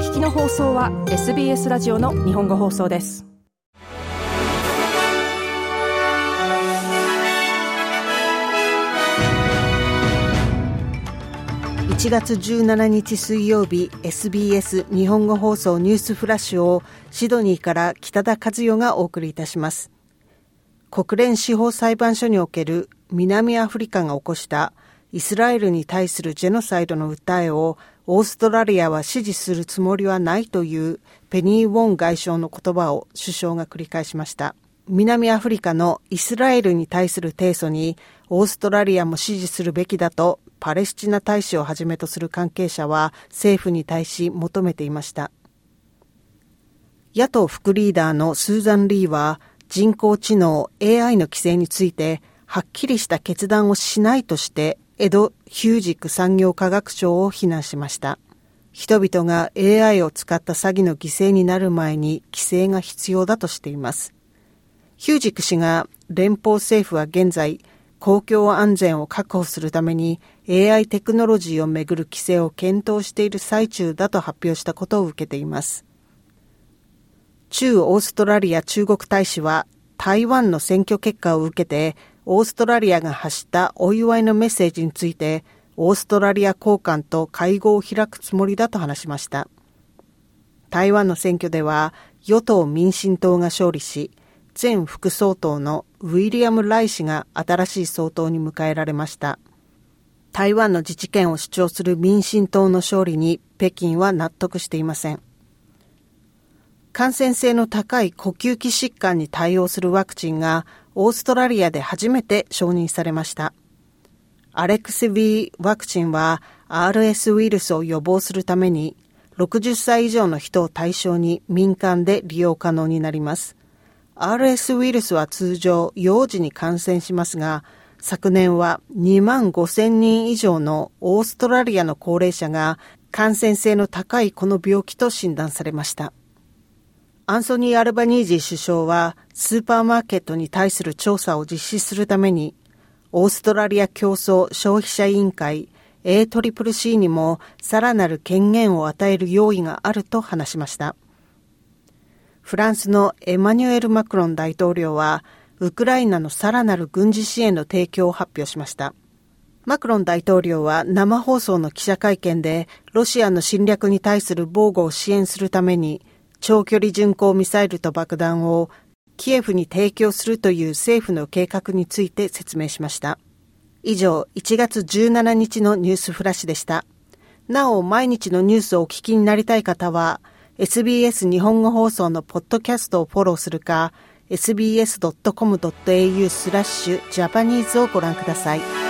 聞きの放送は SBS ラジオの日本語放送です。1月17日水曜日 SBS 日本語放送ニュースフラッシュをシドニーから北田和代がお送りいたします。国連司法裁判所における南アフリカが起こしたイスラエルに対するジェノサイドの訴えをオーストラリアは支持するつもりはないというペニー・ウォン外相の言葉を首相が繰り返しました。南アフリカのイスラエルに対する提訴にオーストラリアも支持するべきだとパレスチナ大使をはじめとする関係者は政府に対し求めていました。野党副リーダーのスーザン・リーは人工知能 AI の規制についてはっきりした決断をしないとして江戸ヒュージック産業科学省を非難しました。人々が AI を使った詐欺の犠牲になる前に規制が必要だとしています。ヒュージック氏が連邦政府は現在公共安全を確保するために AI テクノロジーをめぐる規制を検討している最中だと発表したことを受けています。中オーストラリア中国大使は台湾の選挙結果を受けてオーストラリアが発したお祝いのメッセージについてオーストラリア高官と会合を開くつもりだと話しました。台湾の選挙では与党民進党が勝利し前副総統のウィリアム・ライ氏が新しい総統に迎えられました。台湾の自治権を主張する民進党の勝利に北京は納得していません。感染性の高い呼吸器疾患に対応するワクチンがオーストラリアで初めて承認されました。アレクセビーワクチンは RS ウイルスを予防するために60歳以上の人を対象に民間で利用可能になります。RS ウイルスは通常幼児に感染しますが、昨年は2万5千人以上のオーストラリアの高齢者が感染性の高いこの病気と診断されました。アンソニー・アルバニージー首相はスーパーマーケットに対する調査を実施するためにオーストラリア競争消費者委員会 ACCC にもさらなる権限を与える用意があると話しました。フランスのエマニュエル・マクロン大統領は、ウクライナのさらなる軍事支援の提供を発表しました。マクロン大統領は生放送の記者会見で、ロシアの侵略に対する防護を支援するために、長距離巡航ミサイルと爆弾をキエフに提供するという政府の計画について説明しました。以上、1月17日のニュースフラッシュでした。なお、毎日のニュースをお聞きになりたい方は、SBS 日本語放送のポッドキャストをフォローするか、sbs.com.au スラッシュジャパニーズをご覧ください。